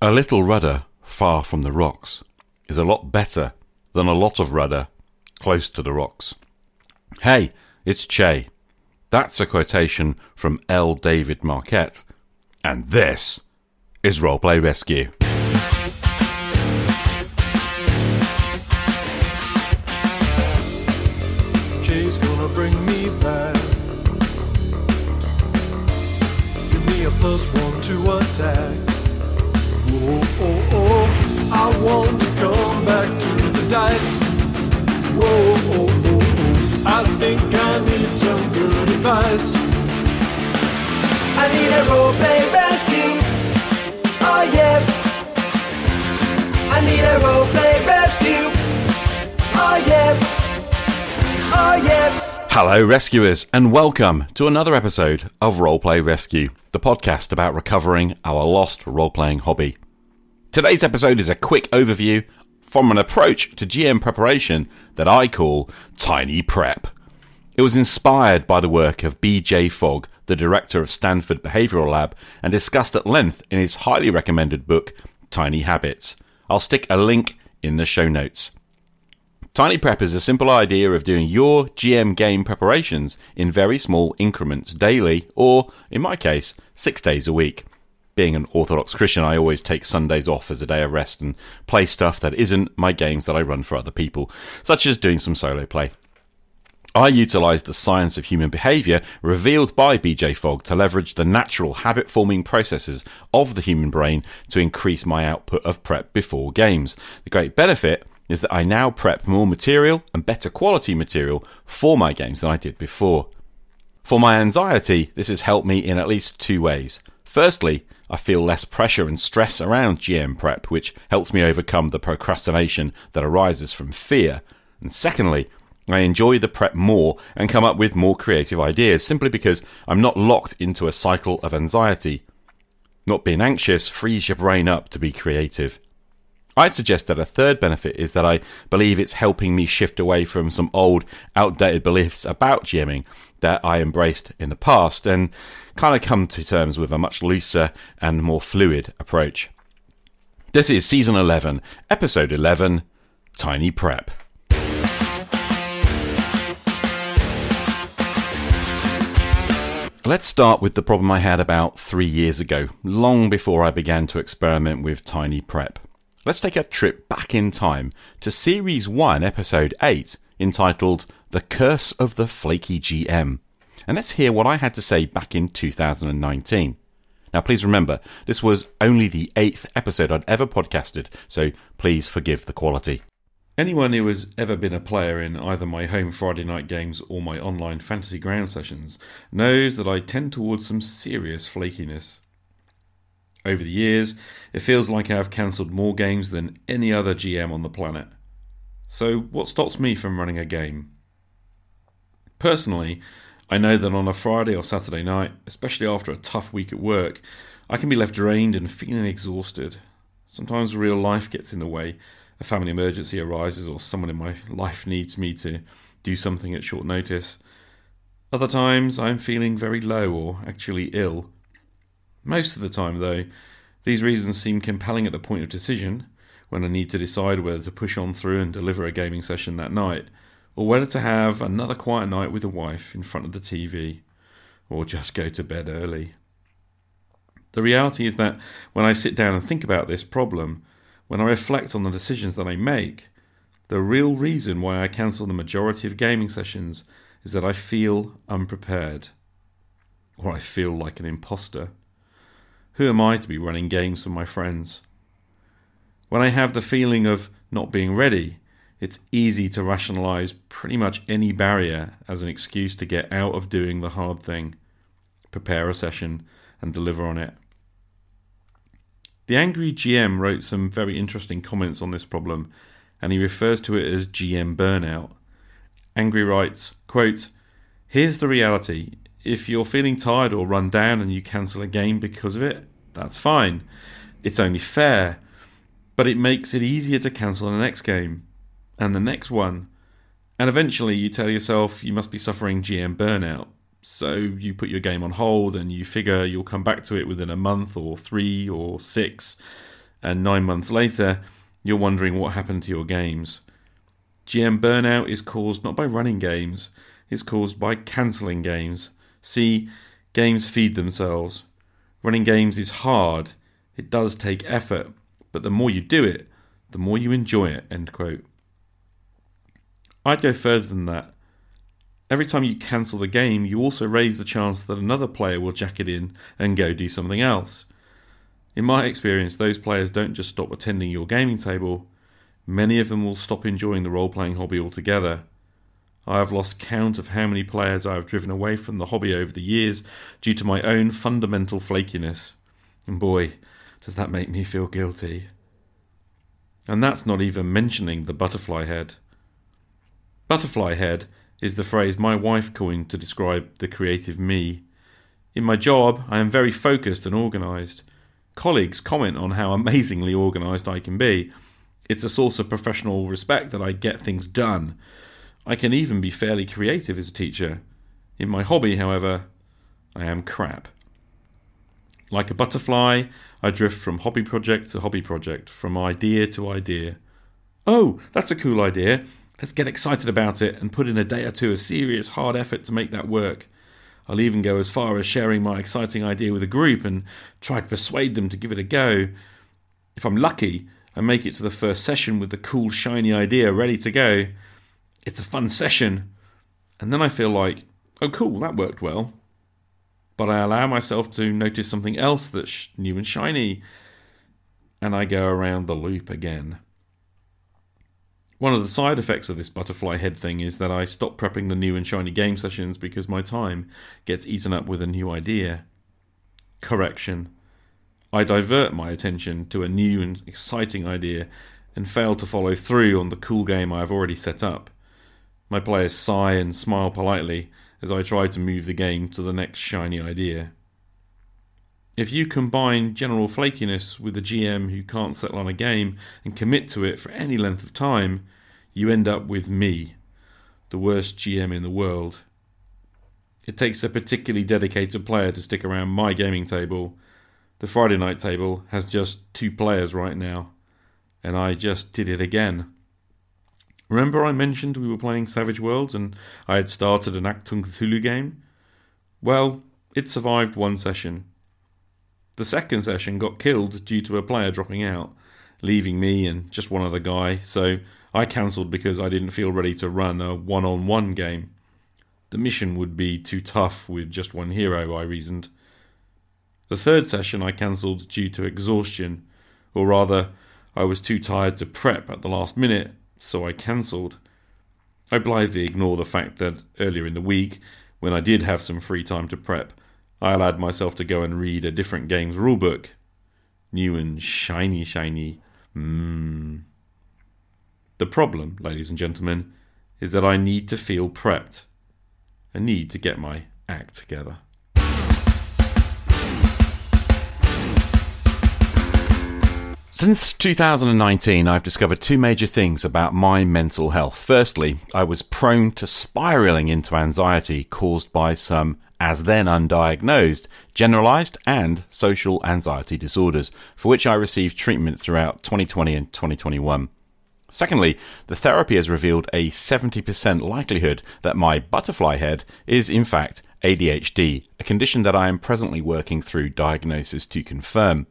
A little rudder far from the rocks is a lot better than a lot of rudder close to the rocks. Hey, it's Che. That's a quotation from L. David Marquette. And this is Roleplay Rescue. Gonna bring me back. Give me a plus one to attack. To come back to the dice. Whoa, oh, oh, oh, I think I need some good advice. I need a roleplay rescue. Oh yeah. I need a roleplay rescue. Oh yeah. Oh yeah. Hello, rescuers, and welcome to another episode of Roleplay Rescue, the podcast about recovering our lost role playing hobby. Today's episode is a quick overview from an approach to GM preparation that I call Tiny Prep. It was inspired by the work of B.J. Fogg, the director of Stanford Behavioral Lab, and discussed at length in his highly recommended book, Tiny Habits. I'll stick a link in the show notes. Tiny Prep is a simple idea of doing your GM game preparations in very small increments daily, or, in my case, six days a week. Being an Orthodox Christian, I always take Sundays off as a day of rest and play stuff that isn't my games that I run for other people, such as doing some solo play. I utilised the science of human behaviour revealed by BJ Fogg to leverage the natural habit forming processes of the human brain to increase my output of prep before games. The great benefit is that I now prep more material and better quality material for my games than I did before. For my anxiety, this has helped me in at least two ways. Firstly, I feel less pressure and stress around GM prep, which helps me overcome the procrastination that arises from fear. And secondly, I enjoy the prep more and come up with more creative ideas simply because I'm not locked into a cycle of anxiety. Not being anxious frees your brain up to be creative. I'd suggest that a third benefit is that I believe it's helping me shift away from some old, outdated beliefs about GMing that I embraced in the past and kind of come to terms with a much looser and more fluid approach. This is season 11, episode 11 Tiny Prep. Let's start with the problem I had about three years ago, long before I began to experiment with Tiny Prep. Let's take a trip back in time to Series 1, Episode 8, entitled The Curse of the Flaky GM. And let's hear what I had to say back in 2019. Now, please remember, this was only the eighth episode I'd ever podcasted, so please forgive the quality. Anyone who has ever been a player in either my home Friday night games or my online fantasy ground sessions knows that I tend towards some serious flakiness. Over the years, it feels like I have cancelled more games than any other GM on the planet. So, what stops me from running a game? Personally, I know that on a Friday or Saturday night, especially after a tough week at work, I can be left drained and feeling exhausted. Sometimes real life gets in the way, a family emergency arises, or someone in my life needs me to do something at short notice. Other times I'm feeling very low or actually ill. Most of the time, though, these reasons seem compelling at the point of decision, when I need to decide whether to push on through and deliver a gaming session that night, or whether to have another quiet night with the wife in front of the TV, or just go to bed early. The reality is that when I sit down and think about this problem, when I reflect on the decisions that I make, the real reason why I cancel the majority of gaming sessions is that I feel unprepared, or I feel like an imposter. Who am I to be running games for my friends? When I have the feeling of not being ready, it's easy to rationalize pretty much any barrier as an excuse to get out of doing the hard thing, prepare a session, and deliver on it. The Angry GM wrote some very interesting comments on this problem, and he refers to it as GM burnout. Angry writes, quote, Here's the reality. If you're feeling tired or run down and you cancel a game because of it, that's fine. It's only fair. But it makes it easier to cancel the next game and the next one. And eventually you tell yourself you must be suffering GM burnout. So you put your game on hold and you figure you'll come back to it within a month or three or six. and nine months later, you're wondering what happened to your games. GM burnout is caused not by running games, it's caused by cancelling games. See, games feed themselves. Running games is hard, it does take effort, but the more you do it, the more you enjoy it. End quote. I'd go further than that. Every time you cancel the game, you also raise the chance that another player will jack it in and go do something else. In my experience, those players don't just stop attending your gaming table, many of them will stop enjoying the role playing hobby altogether. I have lost count of how many players I have driven away from the hobby over the years due to my own fundamental flakiness. And boy, does that make me feel guilty. And that's not even mentioning the butterfly head. Butterfly head is the phrase my wife coined to describe the creative me. In my job, I am very focused and organised. Colleagues comment on how amazingly organised I can be. It's a source of professional respect that I get things done. I can even be fairly creative as a teacher. In my hobby, however, I am crap. Like a butterfly, I drift from hobby project to hobby project, from idea to idea. Oh, that's a cool idea. Let's get excited about it and put in a day or two of serious hard effort to make that work. I'll even go as far as sharing my exciting idea with a group and try to persuade them to give it a go. If I'm lucky, I make it to the first session with the cool, shiny idea ready to go. It's a fun session. And then I feel like, oh, cool, that worked well. But I allow myself to notice something else that's new and shiny, and I go around the loop again. One of the side effects of this butterfly head thing is that I stop prepping the new and shiny game sessions because my time gets eaten up with a new idea. Correction. I divert my attention to a new and exciting idea and fail to follow through on the cool game I have already set up. My players sigh and smile politely as I try to move the game to the next shiny idea. If you combine general flakiness with a GM who can't settle on a game and commit to it for any length of time, you end up with me, the worst GM in the world. It takes a particularly dedicated player to stick around my gaming table. The Friday night table has just two players right now, and I just did it again. Remember, I mentioned we were playing Savage Worlds and I had started an Achtung Cthulhu game? Well, it survived one session. The second session got killed due to a player dropping out, leaving me and just one other guy, so I cancelled because I didn't feel ready to run a one on one game. The mission would be too tough with just one hero, I reasoned. The third session I cancelled due to exhaustion, or rather, I was too tired to prep at the last minute, so I cancelled. I blithely ignore the fact that earlier in the week, when I did have some free time to prep, I allowed myself to go and read a different game's rulebook. New and shiny, shiny. Mmm. The problem, ladies and gentlemen, is that I need to feel prepped. I need to get my act together. Since 2019, I've discovered two major things about my mental health. Firstly, I was prone to spiraling into anxiety caused by some as then undiagnosed, generalized and social anxiety disorders, for which I received treatment throughout 2020 and 2021. Secondly, the therapy has revealed a 70% likelihood that my butterfly head is in fact ADHD, a condition that I am presently working through diagnosis to confirm.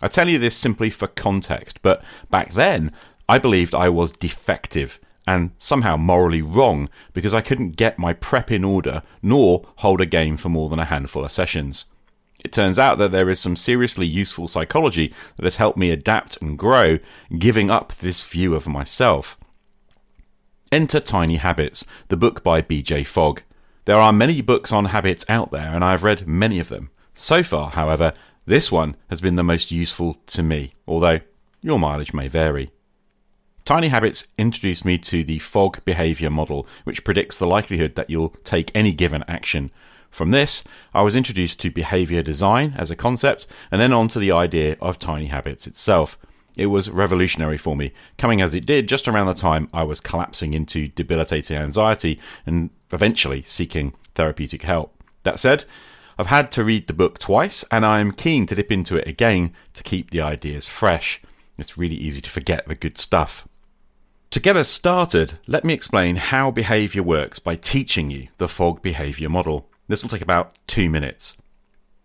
I tell you this simply for context, but back then I believed I was defective and somehow morally wrong because I couldn't get my prep in order nor hold a game for more than a handful of sessions. It turns out that there is some seriously useful psychology that has helped me adapt and grow, giving up this view of myself. Enter Tiny Habits, the book by BJ Fogg. There are many books on habits out there, and I have read many of them. So far, however, this one has been the most useful to me, although your mileage may vary. Tiny Habits introduced me to the Fogg behavior model, which predicts the likelihood that you'll take any given action. From this, I was introduced to behavior design as a concept, and then on to the idea of Tiny Habits itself. It was revolutionary for me, coming as it did just around the time I was collapsing into debilitating anxiety and eventually seeking therapeutic help. That said, I've had to read the book twice, and I'm keen to dip into it again to keep the ideas fresh. It's really easy to forget the good stuff. To get us started, let me explain how behavior works by teaching you the Fogg behavior model. This will take about two minutes.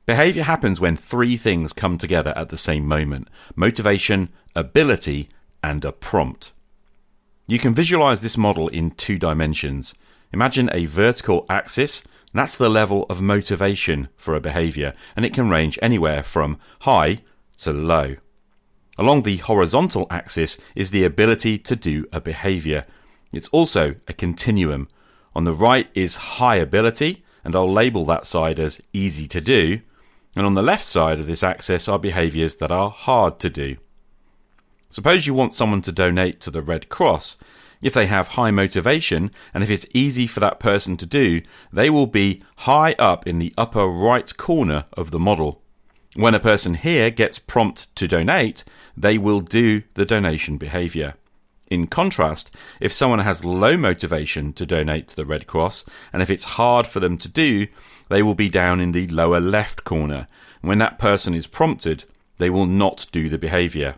Behavior happens when three things come together at the same moment motivation, ability, and a prompt. You can visualize this model in two dimensions. Imagine a vertical axis, that's the level of motivation for a behavior, and it can range anywhere from high to low. Along the horizontal axis is the ability to do a behavior. It's also a continuum. On the right is high ability, and I'll label that side as easy to do. And on the left side of this axis are behaviors that are hard to do. Suppose you want someone to donate to the Red Cross. If they have high motivation and if it's easy for that person to do, they will be high up in the upper right corner of the model. When a person here gets prompt to donate, they will do the donation behavior. In contrast, if someone has low motivation to donate to the Red Cross, and if it's hard for them to do, they will be down in the lower left corner. When that person is prompted, they will not do the behavior.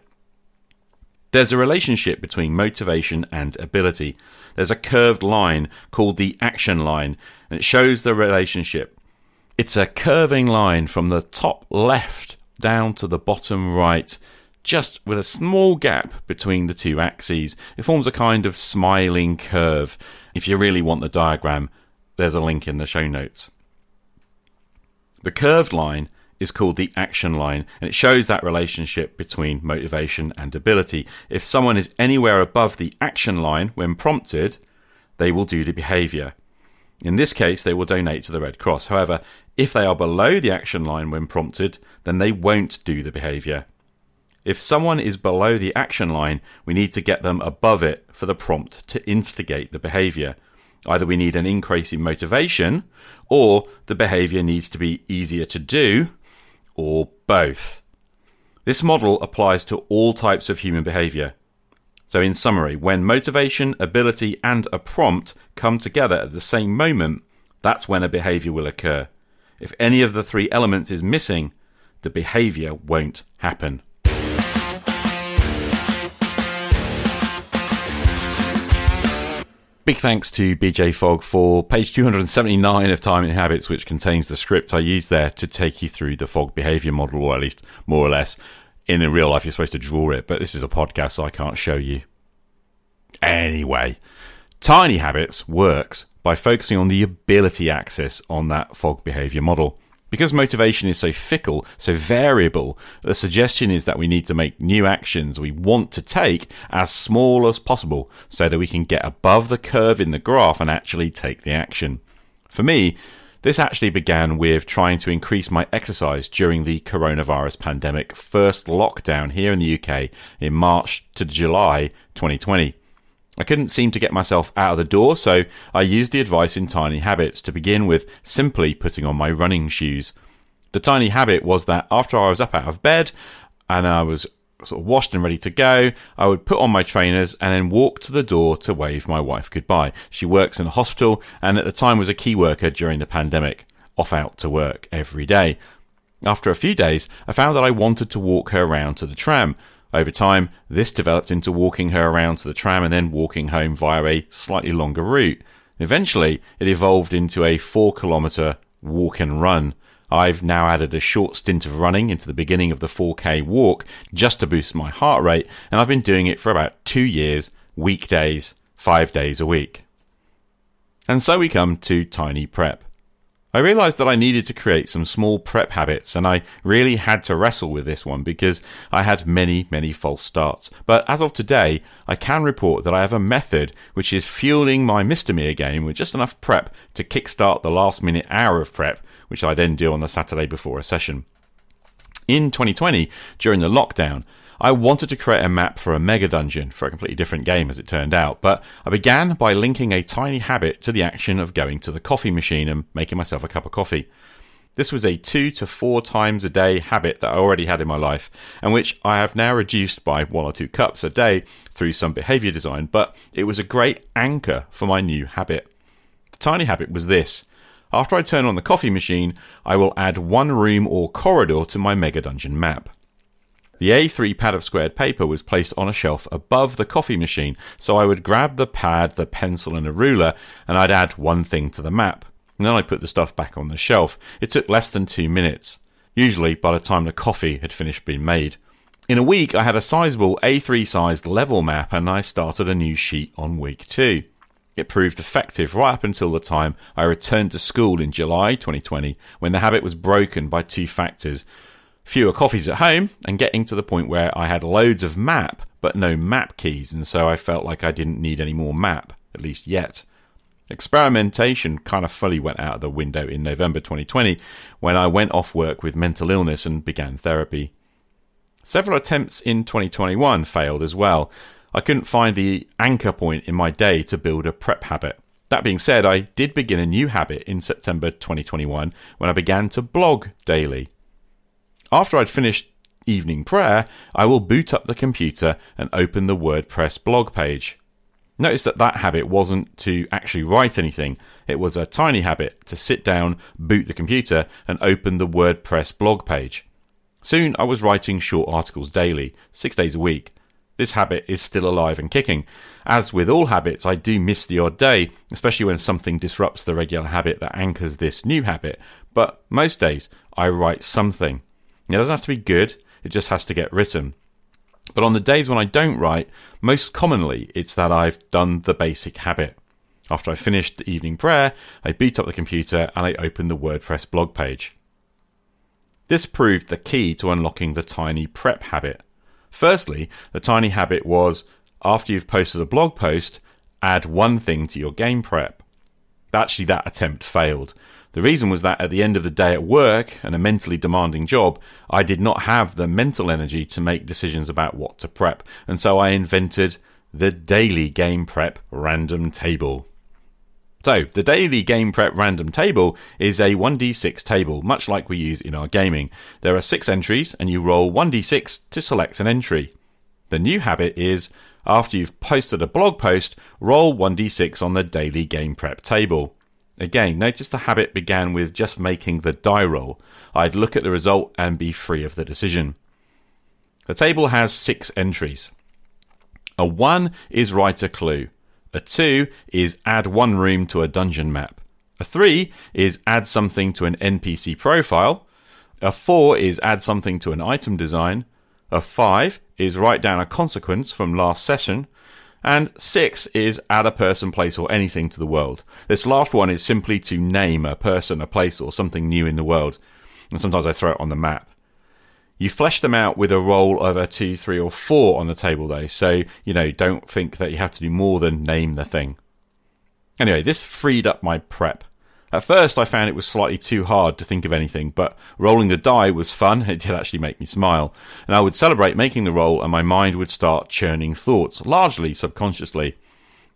There's a relationship between motivation and ability. There's a curved line called the action line, and it shows the relationship. It's a curving line from the top left down to the bottom right, just with a small gap between the two axes. It forms a kind of smiling curve. If you really want the diagram, there's a link in the show notes. The curved line is called the action line, and it shows that relationship between motivation and ability. If someone is anywhere above the action line when prompted, they will do the behavior. In this case, they will donate to the Red Cross. However, if they are below the action line when prompted, then they won't do the behavior. If someone is below the action line, we need to get them above it for the prompt to instigate the behavior. Either we need an increase in motivation, or the behavior needs to be easier to do, or both. This model applies to all types of human behavior. So, in summary, when motivation, ability, and a prompt come together at the same moment, that's when a behavior will occur. If any of the three elements is missing, the behavior won't happen. Big thanks to BJ Fogg for page 279 of Tiny Habits, which contains the script I used there to take you through the Fogg behavior model, or at least more or less. In real life, you're supposed to draw it, but this is a podcast, so I can't show you. Anyway, Tiny Habits works by focusing on the ability axis on that Fogg behavior model. Because motivation is so fickle, so variable, the suggestion is that we need to make new actions we want to take as small as possible so that we can get above the curve in the graph and actually take the action. For me, this actually began with trying to increase my exercise during the coronavirus pandemic first lockdown here in the UK in March to July 2020. I couldn't seem to get myself out of the door, so I used the advice in Tiny Habits to begin with simply putting on my running shoes. The tiny habit was that after I was up out of bed and I was sort of washed and ready to go, I would put on my trainers and then walk to the door to wave my wife goodbye. She works in a hospital and at the time was a key worker during the pandemic, off out to work every day. After a few days, I found that I wanted to walk her around to the tram. Over time, this developed into walking her around to the tram and then walking home via a slightly longer route. Eventually, it evolved into a four kilometre walk and run. I've now added a short stint of running into the beginning of the 4K walk just to boost my heart rate, and I've been doing it for about two years, weekdays, five days a week. And so we come to Tiny Prep. I realized that I needed to create some small prep habits, and I really had to wrestle with this one because I had many, many false starts. But as of today, I can report that I have a method which is fueling my Mr. Mere game with just enough prep to kickstart the last minute hour of prep, which I then do on the Saturday before a session. In 2020, during the lockdown, I wanted to create a map for a mega dungeon for a completely different game as it turned out, but I began by linking a tiny habit to the action of going to the coffee machine and making myself a cup of coffee. This was a two to four times a day habit that I already had in my life, and which I have now reduced by one or two cups a day through some behavior design, but it was a great anchor for my new habit. The tiny habit was this After I turn on the coffee machine, I will add one room or corridor to my Mega Dungeon map. The A3 pad of squared paper was placed on a shelf above the coffee machine, so I would grab the pad, the pencil, and a ruler, and I'd add one thing to the map. And then I put the stuff back on the shelf. It took less than two minutes, usually by the time the coffee had finished being made. In a week, I had a sizable A3 sized level map, and I started a new sheet on week two. It proved effective right up until the time I returned to school in July 2020, when the habit was broken by two factors fewer coffees at home and getting to the point where I had loads of map but no map keys, and so I felt like I didn't need any more map, at least yet. Experimentation kind of fully went out of the window in November 2020 when I went off work with mental illness and began therapy. Several attempts in 2021 failed as well. I couldn't find the anchor point in my day to build a prep habit. That being said, I did begin a new habit in September 2021 when I began to blog daily. After I'd finished evening prayer, I will boot up the computer and open the WordPress blog page. Notice that that habit wasn't to actually write anything. It was a tiny habit to sit down, boot the computer, and open the WordPress blog page. Soon I was writing short articles daily, six days a week. This habit is still alive and kicking. As with all habits, I do miss the odd day, especially when something disrupts the regular habit that anchors this new habit. But most days, I write something. It doesn't have to be good, it just has to get written. But on the days when I don't write, most commonly it's that I've done the basic habit. After I finished the evening prayer, I beat up the computer and I opened the WordPress blog page. This proved the key to unlocking the tiny prep habit. Firstly, the tiny habit was after you've posted a blog post, add one thing to your game prep. Actually, that attempt failed. The reason was that at the end of the day at work and a mentally demanding job, I did not have the mental energy to make decisions about what to prep, and so I invented the daily game prep random table. So, the daily game prep random table is a 1d6 table, much like we use in our gaming. There are six entries, and you roll 1d6 to select an entry. The new habit is after you've posted a blog post, roll 1d6 on the daily game prep table. Again, notice the habit began with just making the die roll. I'd look at the result and be free of the decision. The table has six entries. A 1 is write a clue. A 2 is add one room to a dungeon map. A 3 is add something to an NPC profile. A 4 is add something to an item design. A 5 is write down a consequence from last session. And six is add a person, place, or anything to the world. This last one is simply to name a person, a place, or something new in the world. And sometimes I throw it on the map. You flesh them out with a roll of a two, three, or four on the table, though. So, you know, don't think that you have to do more than name the thing. Anyway, this freed up my prep. At first, I found it was slightly too hard to think of anything, but rolling the die was fun. It did actually make me smile. And I would celebrate making the roll, and my mind would start churning thoughts, largely subconsciously.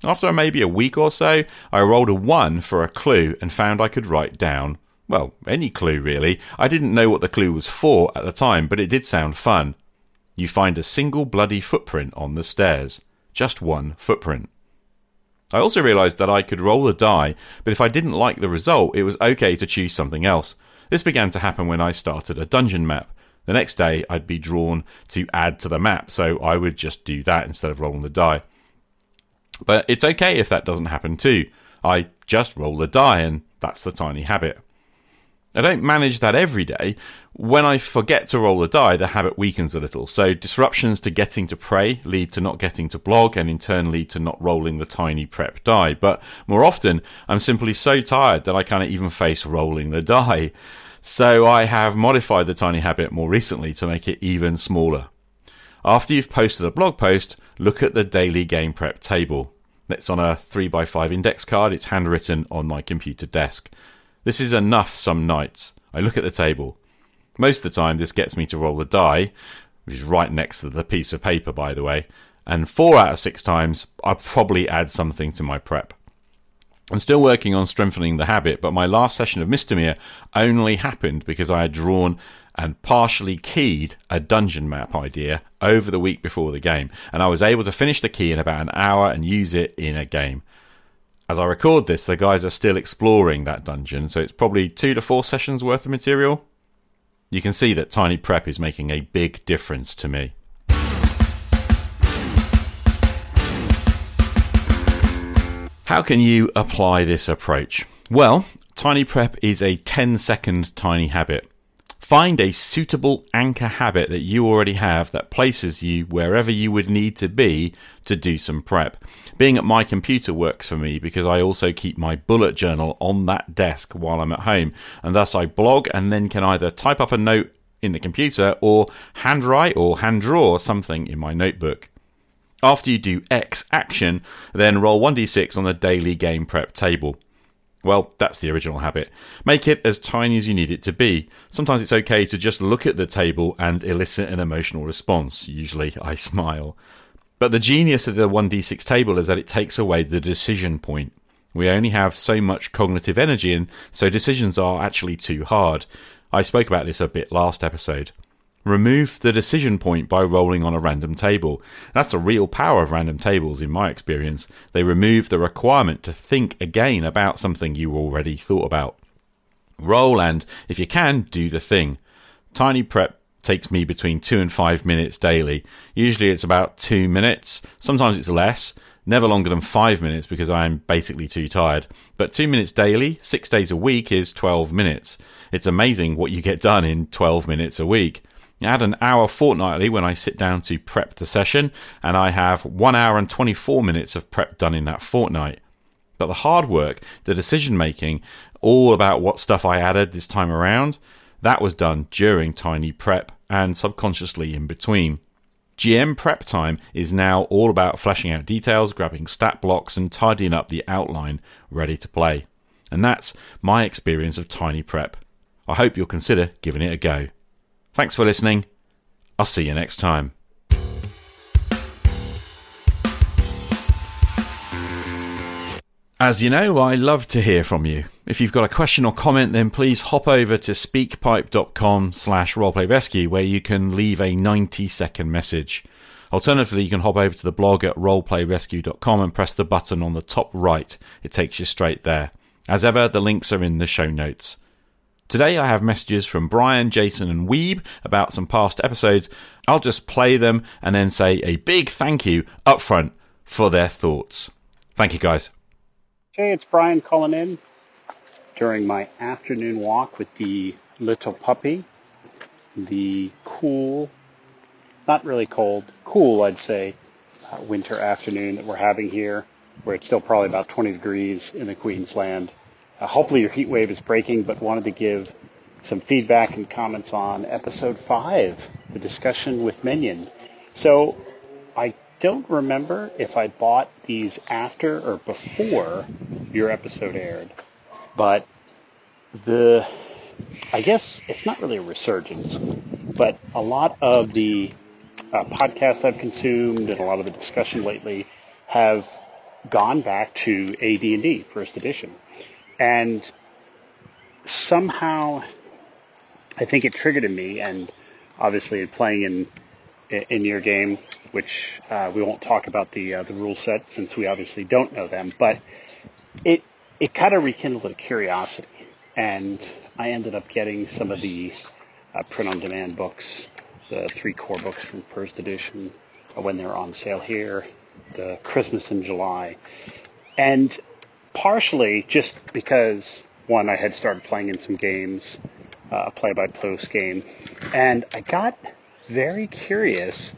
After maybe a week or so, I rolled a 1 for a clue and found I could write down, well, any clue really. I didn't know what the clue was for at the time, but it did sound fun. You find a single bloody footprint on the stairs. Just one footprint. I also realised that I could roll a die, but if I didn't like the result, it was okay to choose something else. This began to happen when I started a dungeon map. The next day, I'd be drawn to add to the map, so I would just do that instead of rolling the die. But it's okay if that doesn't happen too. I just roll the die, and that's the tiny habit. I don't manage that every day. When I forget to roll the die, the habit weakens a little. So disruptions to getting to pray lead to not getting to blog and in turn lead to not rolling the tiny prep die. But more often, I'm simply so tired that I can't even face rolling the die. So I have modified the tiny habit more recently to make it even smaller. After you've posted a blog post, look at the daily game prep table. It's on a 3x5 index card. It's handwritten on my computer desk. This is enough some nights. I look at the table. Most of the time, this gets me to roll a die, which is right next to the piece of paper, by the way. And four out of six times, I'll probably add something to my prep. I'm still working on strengthening the habit, but my last session of Mystomere only happened because I had drawn and partially keyed a dungeon map idea over the week before the game, and I was able to finish the key in about an hour and use it in a game. As I record this, the guys are still exploring that dungeon, so it's probably two to four sessions worth of material. You can see that Tiny Prep is making a big difference to me. How can you apply this approach? Well, Tiny Prep is a 10 second tiny habit. Find a suitable anchor habit that you already have that places you wherever you would need to be to do some prep. Being at my computer works for me because I also keep my bullet journal on that desk while I'm at home, and thus I blog and then can either type up a note in the computer or handwrite or hand draw something in my notebook. After you do X action, then roll 1d6 on the daily game prep table. Well, that's the original habit. Make it as tiny as you need it to be. Sometimes it's okay to just look at the table and elicit an emotional response. Usually I smile. But the genius of the 1d6 table is that it takes away the decision point. We only have so much cognitive energy, and so decisions are actually too hard. I spoke about this a bit last episode. Remove the decision point by rolling on a random table. That's the real power of random tables, in my experience. They remove the requirement to think again about something you already thought about. Roll and, if you can, do the thing. Tiny prep takes me between two and five minutes daily. Usually it's about two minutes, sometimes it's less. Never longer than five minutes because I am basically too tired. But two minutes daily, six days a week, is 12 minutes. It's amazing what you get done in 12 minutes a week. Add an hour fortnightly when I sit down to prep the session, and I have one hour and 24 minutes of prep done in that fortnight. But the hard work, the decision making, all about what stuff I added this time around, that was done during Tiny Prep and subconsciously in between. GM prep time is now all about fleshing out details, grabbing stat blocks, and tidying up the outline ready to play. And that's my experience of Tiny Prep. I hope you'll consider giving it a go. Thanks for listening. I'll see you next time. As you know, I love to hear from you. If you've got a question or comment, then please hop over to speakpipe.com slash roleplayrescue where you can leave a 90 second message. Alternatively, you can hop over to the blog at roleplayrescue.com and press the button on the top right. It takes you straight there. As ever, the links are in the show notes. Today I have messages from Brian, Jason, and Wiebe about some past episodes. I'll just play them and then say a big thank you up front for their thoughts. Thank you, guys. Hey, it's Brian calling in during my afternoon walk with the little puppy. The cool, not really cold, cool, I'd say, uh, winter afternoon that we're having here, where it's still probably about 20 degrees in the Queensland. Uh, hopefully your heat wave is breaking, but wanted to give some feedback and comments on episode five, the discussion with Minion. So I don't remember if I bought these after or before your episode aired, but the I guess it's not really a resurgence, but a lot of the uh, podcasts I've consumed and a lot of the discussion lately have gone back to AD&D First Edition, and somehow I think it triggered in me, and obviously playing in in your game, which uh, we won't talk about the uh, the rule set since we obviously don't know them, but it it kind of rekindled a curiosity, and I ended up getting some of the uh, print on demand books, the three core books from first edition uh, when they're on sale here, the Christmas in July, and partially just because one I had started playing in some games, uh, a play by post game, and I got very curious,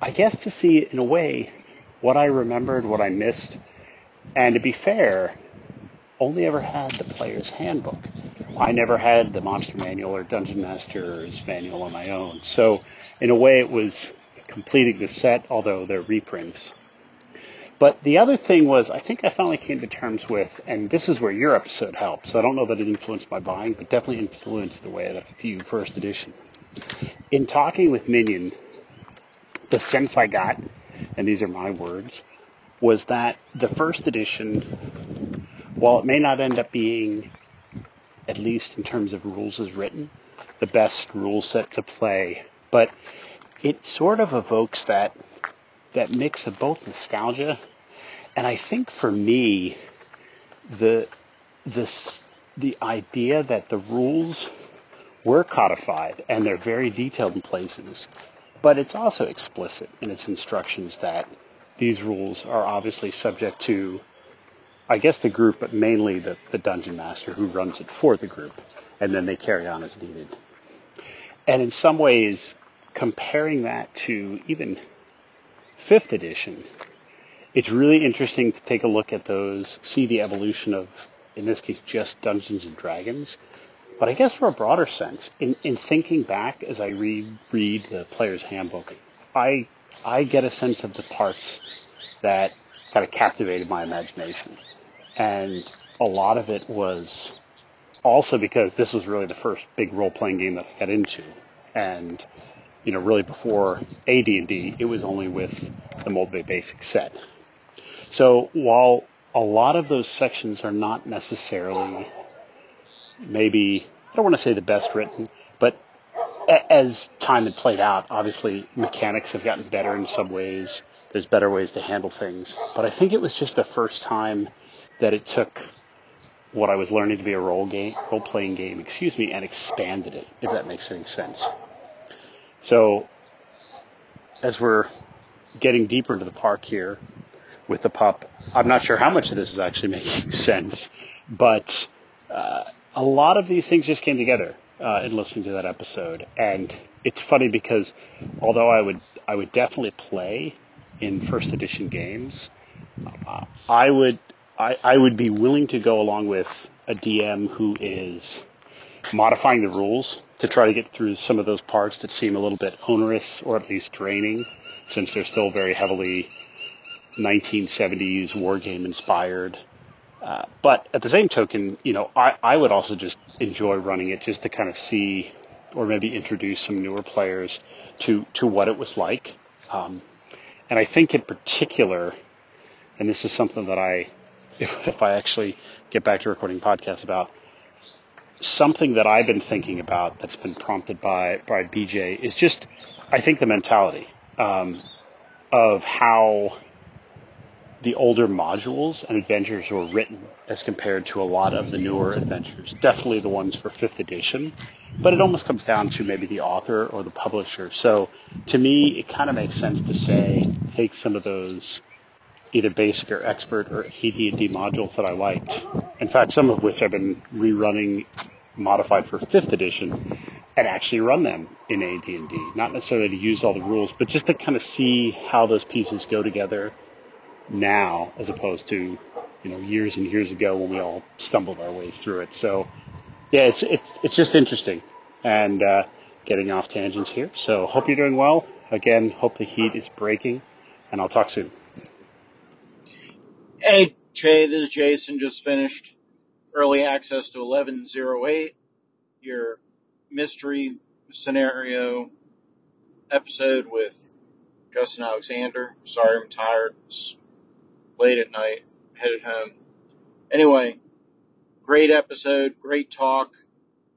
I guess, to see in a way what I remembered, what I missed, and to be fair, only ever had the player's handbook. I never had the Monster Manual or Dungeon Master's Manual on my own. So, in a way, it was completing the set, although they're reprints. But the other thing was, I think I finally came to terms with, and this is where your episode helped. So I don't know that it influenced my buying, but definitely influenced the way that I view first edition in talking with Minion, the sense I got, and these are my words, was that the first edition, while it may not end up being, at least in terms of rules as written, the best rule set to play, but it sort of evokes that that mix of both nostalgia and I think for me, the this the idea that the rules were codified and they're very detailed in places, but it's also explicit in its instructions that these rules are obviously subject to, I guess, the group, but mainly the, the dungeon master who runs it for the group, and then they carry on as needed. And in some ways, comparing that to even fifth edition, it's really interesting to take a look at those, see the evolution of, in this case, just Dungeons and Dragons. But I guess for a broader sense, in, in thinking back as I read read the player's handbook, I I get a sense of the parts that kind of captivated my imagination. And a lot of it was also because this was really the first big role playing game that I got into. And, you know, really before AD&D, it was only with the Moldvay Basic set. So while a lot of those sections are not necessarily maybe, I don't want to say the best written, but as time had played out, obviously mechanics have gotten better in some ways. There's better ways to handle things. But I think it was just the first time that it took what I was learning to be a role game, role playing game, excuse me, and expanded it, if that makes any sense. So as we're getting deeper into the park here with the pup, I'm not sure how much of this is actually making sense, but uh, a lot of these things just came together uh, in listening to that episode, and it's funny because although I would I would definitely play in first edition games, uh, I would I, I would be willing to go along with a DM who is modifying the rules to try to get through some of those parts that seem a little bit onerous or at least draining, since they're still very heavily 1970s war game inspired. Uh, but at the same token, you know, I, I would also just enjoy running it just to kind of see or maybe introduce some newer players to, to what it was like. Um, and I think in particular, and this is something that I, if, if I actually get back to recording podcasts about, something that I've been thinking about that's been prompted by, by BJ is just, I think the mentality um, of how the older modules and adventures were written as compared to a lot of the newer adventures. Definitely the ones for fifth edition, but it almost comes down to maybe the author or the publisher. So to me, it kind of makes sense to say take some of those either basic or expert or AD&D modules that I liked. In fact, some of which I've been rerunning modified for fifth edition and actually run them in AD&D. Not necessarily to use all the rules, but just to kind of see how those pieces go together now as opposed to you know years and years ago when we all stumbled our ways through it. So yeah, it's it's it's just interesting and uh, getting off tangents here. So hope you're doing well. Again, hope the heat is breaking, and I'll talk soon. Hey, Jay, this is Jason. Just finished early access to 1108, your mystery scenario episode with Justin Alexander. Sorry, I'm tired. It's late at night, headed home. Anyway, great episode, great talk,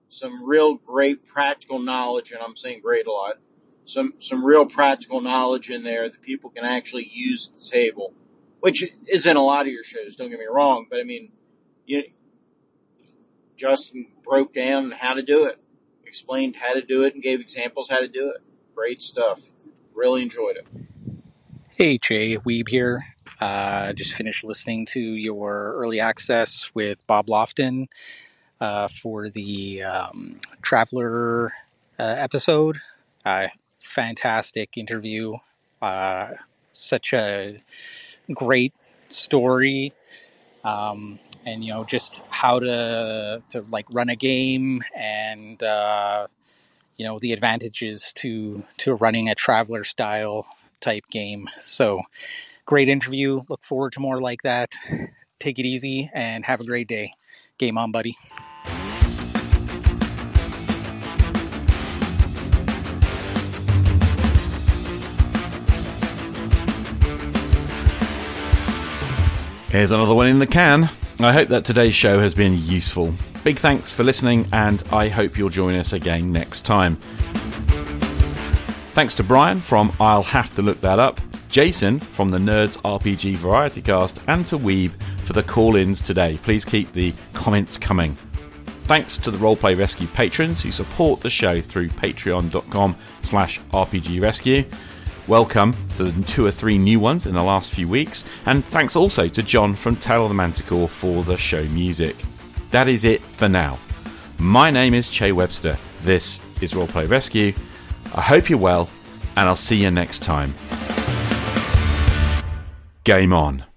some real great practical knowledge, and I'm saying great a lot. Some some real practical knowledge in there that people can actually use at the table, which is in a lot of your shows. Don't get me wrong, but I mean, you, Justin broke down how to do it, explained how to do it, and gave examples how to do it. Great stuff. Really enjoyed it. Hey, Jay Wiebe here. Uh, just finished listening to your early access with Bob Lofton uh, for the um, Traveller uh, episode. Uh, fantastic interview. Uh, such a great story. Um, and you know just how to to like run a game and uh, you know the advantages to to running a traveler style type game. So great interview. Look forward to more like that. Take it easy and have a great day. Game on, buddy. Here's another one in the can. I hope that today's show has been useful. Big thanks for listening, and I hope you'll join us again next time. Thanks to Brian from I'll Have to Look That Up, Jason from the Nerds RPG Variety Cast, and to Wiebe for the call ins today. Please keep the comments coming. Thanks to the Roleplay Rescue patrons who support the show through patreon.com slash rpgrescue. Welcome to the two or three new ones in the last few weeks, and thanks also to Jon from Tale of the Manticore for the show music. That is it for now. My name is Che Webster. This is Roleplay Rescue. I hope you're well, and I'll see you next time. Game on.